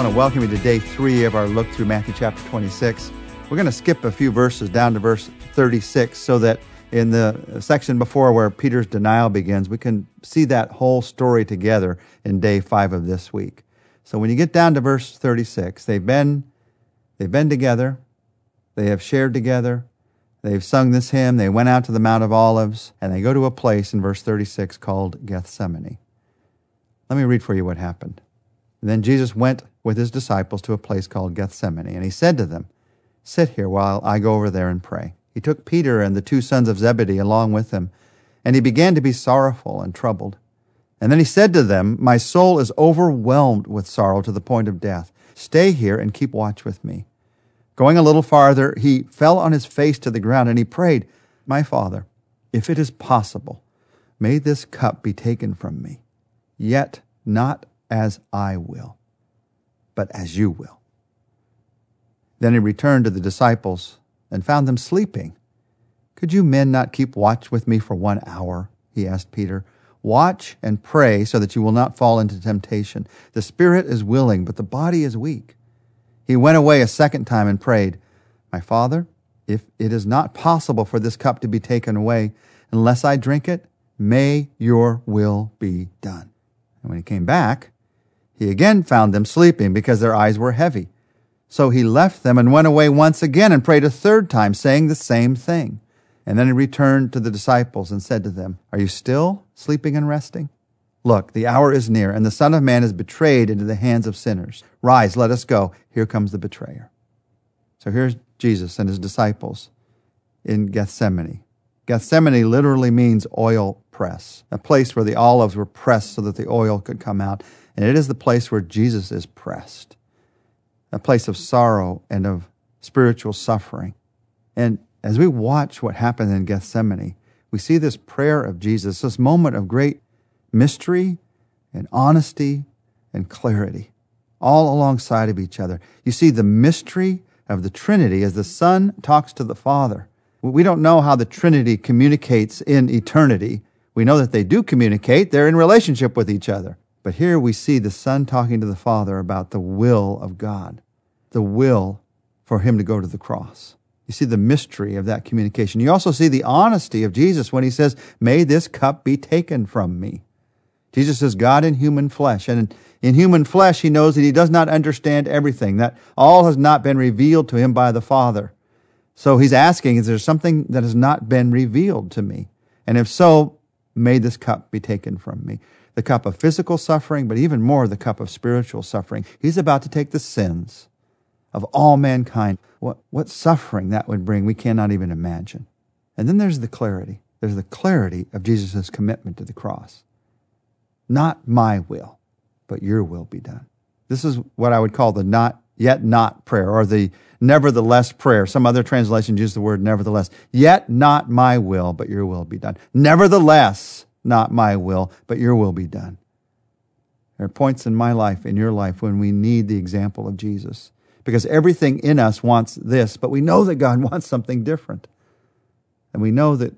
want to welcome you to day three of our look through Matthew chapter 26. We're going to skip a few verses down to verse 36 so that in the section before where Peter's denial begins, we can see that whole story together in day five of this week. So when you get down to verse 36, they've been, they've been together, they have shared together, they've sung this hymn, they went out to the Mount of Olives, and they go to a place in verse 36 called Gethsemane. Let me read for you what happened. Then Jesus went with his disciples to a place called Gethsemane, and he said to them, Sit here while I go over there and pray. He took Peter and the two sons of Zebedee along with him, and he began to be sorrowful and troubled. And then he said to them, My soul is overwhelmed with sorrow to the point of death. Stay here and keep watch with me. Going a little farther, he fell on his face to the ground and he prayed, My Father, if it is possible, may this cup be taken from me. Yet not as I will, but as you will. Then he returned to the disciples and found them sleeping. Could you men not keep watch with me for one hour? He asked Peter. Watch and pray so that you will not fall into temptation. The spirit is willing, but the body is weak. He went away a second time and prayed, My Father, if it is not possible for this cup to be taken away unless I drink it, may your will be done. And when he came back, he again found them sleeping because their eyes were heavy. So he left them and went away once again and prayed a third time, saying the same thing. And then he returned to the disciples and said to them, Are you still sleeping and resting? Look, the hour is near, and the Son of Man is betrayed into the hands of sinners. Rise, let us go. Here comes the betrayer. So here's Jesus and his disciples in Gethsemane. Gethsemane literally means oil press, a place where the olives were pressed so that the oil could come out. And it is the place where Jesus is pressed, a place of sorrow and of spiritual suffering. And as we watch what happened in Gethsemane, we see this prayer of Jesus, this moment of great mystery and honesty and clarity, all alongside of each other. You see the mystery of the Trinity as the Son talks to the Father. We don't know how the Trinity communicates in eternity. We know that they do communicate, they're in relationship with each other. But here we see the Son talking to the Father about the will of God, the will for him to go to the cross. You see the mystery of that communication. You also see the honesty of Jesus when he says, May this cup be taken from me. Jesus is God in human flesh. And in human flesh, he knows that he does not understand everything, that all has not been revealed to him by the Father. So he's asking, Is there something that has not been revealed to me? And if so, may this cup be taken from me the cup of physical suffering, but even more the cup of spiritual suffering. He's about to take the sins of all mankind. What, what suffering that would bring, we cannot even imagine. And then there's the clarity. There's the clarity of Jesus' commitment to the cross. Not my will, but your will be done. This is what I would call the not yet not prayer or the nevertheless prayer. Some other translations use the word nevertheless. Yet not my will, but your will be done. Nevertheless, not my will, but your will be done. There are points in my life, in your life, when we need the example of Jesus. Because everything in us wants this, but we know that God wants something different. And we know that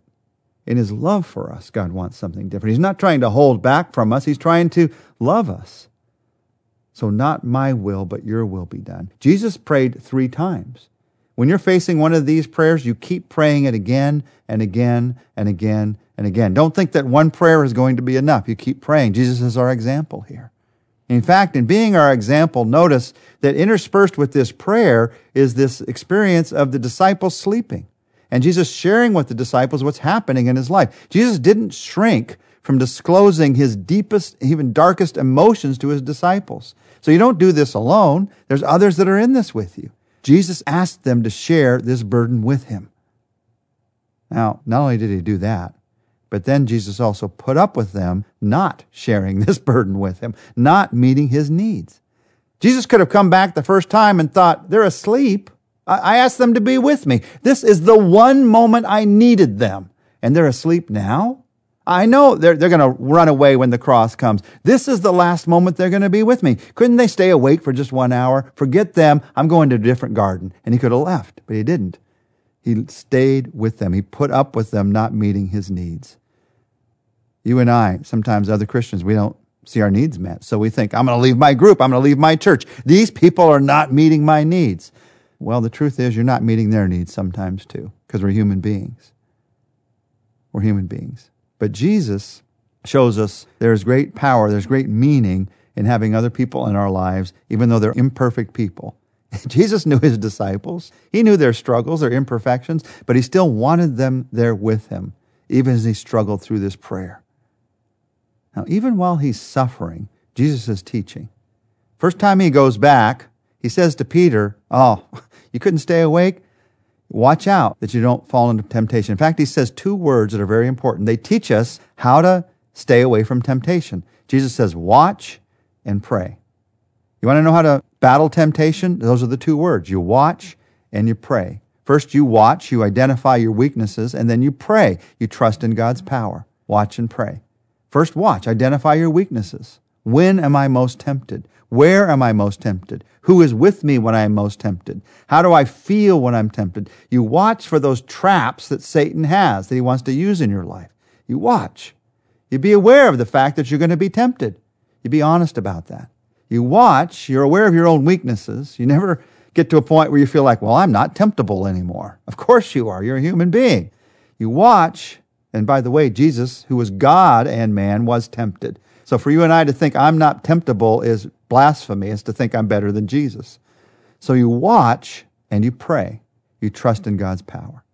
in His love for us, God wants something different. He's not trying to hold back from us, He's trying to love us. So, not my will, but your will be done. Jesus prayed three times. When you're facing one of these prayers, you keep praying it again and again and again and again. Don't think that one prayer is going to be enough. You keep praying. Jesus is our example here. In fact, in being our example, notice that interspersed with this prayer is this experience of the disciples sleeping and Jesus sharing with the disciples what's happening in his life. Jesus didn't shrink from disclosing his deepest, even darkest emotions to his disciples. So you don't do this alone. There's others that are in this with you. Jesus asked them to share this burden with him. Now, not only did he do that, but then Jesus also put up with them not sharing this burden with him, not meeting his needs. Jesus could have come back the first time and thought, they're asleep. I asked them to be with me. This is the one moment I needed them. And they're asleep now? I know they're, they're going to run away when the cross comes. This is the last moment they're going to be with me. Couldn't they stay awake for just one hour? Forget them. I'm going to a different garden. And he could have left, but he didn't. He stayed with them. He put up with them not meeting his needs. You and I, sometimes other Christians, we don't see our needs met. So we think, I'm going to leave my group. I'm going to leave my church. These people are not meeting my needs. Well, the truth is, you're not meeting their needs sometimes too, because we're human beings. We're human beings. But Jesus shows us there's great power, there's great meaning in having other people in our lives, even though they're imperfect people. Jesus knew his disciples. He knew their struggles, their imperfections, but he still wanted them there with him, even as he struggled through this prayer. Now, even while he's suffering, Jesus is teaching. First time he goes back, he says to Peter, Oh, you couldn't stay awake? Watch out that you don't fall into temptation. In fact, he says two words that are very important. They teach us how to stay away from temptation. Jesus says, Watch and pray. You want to know how to battle temptation? Those are the two words. You watch and you pray. First, you watch, you identify your weaknesses, and then you pray. You trust in God's power. Watch and pray. First, watch, identify your weaknesses. When am I most tempted? Where am I most tempted? Who is with me when I am most tempted? How do I feel when I'm tempted? You watch for those traps that Satan has that he wants to use in your life. You watch. You be aware of the fact that you're going to be tempted. You be honest about that. You watch, you're aware of your own weaknesses. You never get to a point where you feel like, well, I'm not temptable anymore. Of course you are. You're a human being. You watch and by the way, Jesus, who was God and man, was tempted. So for you and I to think I'm not temptable is blasphemy, is to think I'm better than Jesus. So you watch and you pray. You trust in God's power.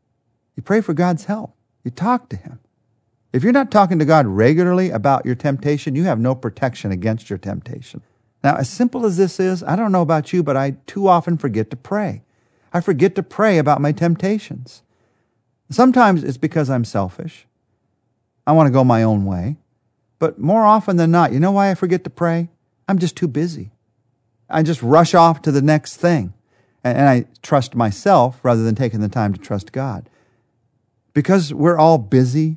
You pray for God's help. You talk to Him. If you're not talking to God regularly about your temptation, you have no protection against your temptation. Now, as simple as this is, I don't know about you, but I too often forget to pray. I forget to pray about my temptations. Sometimes it's because I'm selfish. I want to go my own way. But more often than not, you know why I forget to pray? I'm just too busy. I just rush off to the next thing. And, I trust myself rather than taking the time to trust God. Because we're all busy,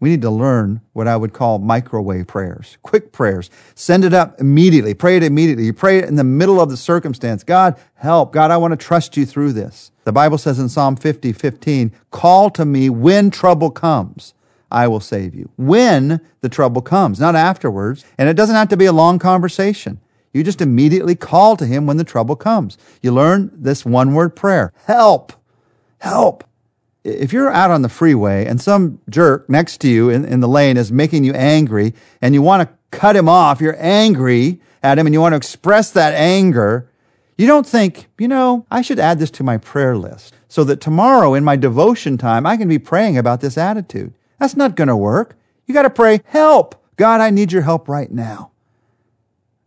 we need to learn what I would call microwave prayers, quick prayers. Send it up immediately. Pray it immediately. You pray it in the middle of the circumstance. God, help. God, I want to trust you through this. The Bible says in Psalm 50, 15, call to me when trouble comes. I will save you. When the trouble comes, not afterwards. And it doesn't have to be a long conversation. You just immediately call to him when the trouble comes. You learn this one word prayer. Help. Help. If you're out on the freeway and some jerk next to you in, in the lane is making you angry and you want to cut him off, you're angry at him and you want to express that anger, you don't think, you know, I should add this to my prayer list so that tomorrow in my devotion time, I can be praying about this attitude. That's not going to work. You got to pray, help. God, I need your help right now.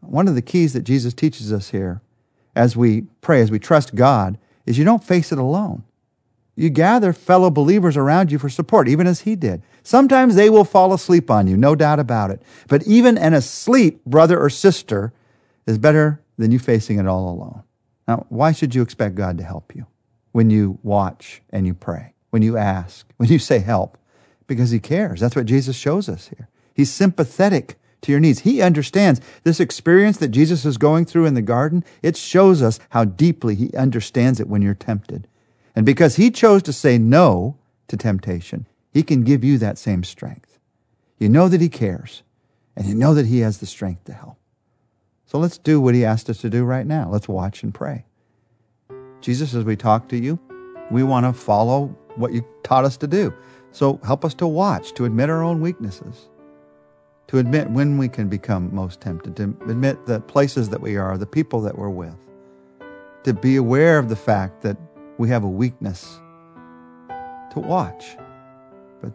One of the keys that Jesus teaches us here as we pray, as we trust God, is you don't face it alone. You gather fellow believers around you for support, even as he did. Sometimes they will fall asleep on you, no doubt about it. But even an asleep brother or sister is better than you facing it all alone. Now, why should you expect God to help you when you watch and you pray, when you ask, when you say help? Because he cares. That's what Jesus shows us here. He's sympathetic to your needs. He understands this experience that Jesus is going through in the garden. It shows us how deeply he understands it when you're tempted. And because he chose to say no to temptation, he can give you that same strength. You know that he cares, and you know that he has the strength to help. So let's do what he asked us to do right now. Let's watch and pray. Jesus, as we talk to you, we want to follow what you taught us to do. So help us to watch, to admit our own weaknesses, to admit when we can become most tempted, to admit the places that we are, the people that we're with, to be aware of the fact that we have a weakness, to watch. But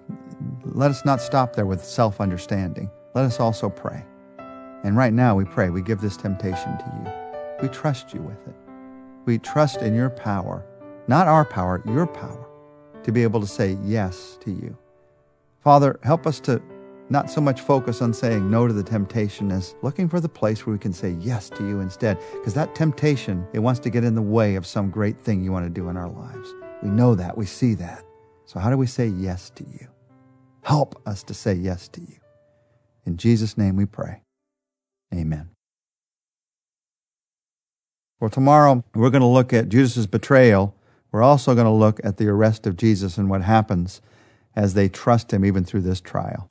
let us not stop there with self understanding. Let us also pray. And right now we pray, we give this temptation to you. We trust you with it. We trust in your power, not our power, your power to be able to say yes to you. Father, help us to not so much focus on saying no to the temptation as looking for the place where we can say yes to you instead. Because that temptation, it wants to get in the way of some great thing you want to do in our lives. We know that. We see that. So, how do we say yes to you? Help us to say yes to you. In Jesus' name we pray. Amen. Well, tomorrow we're going to look at Judas's betrayal we're also going to look at the arrest of Jesus and what happens as they trust him even through this trial.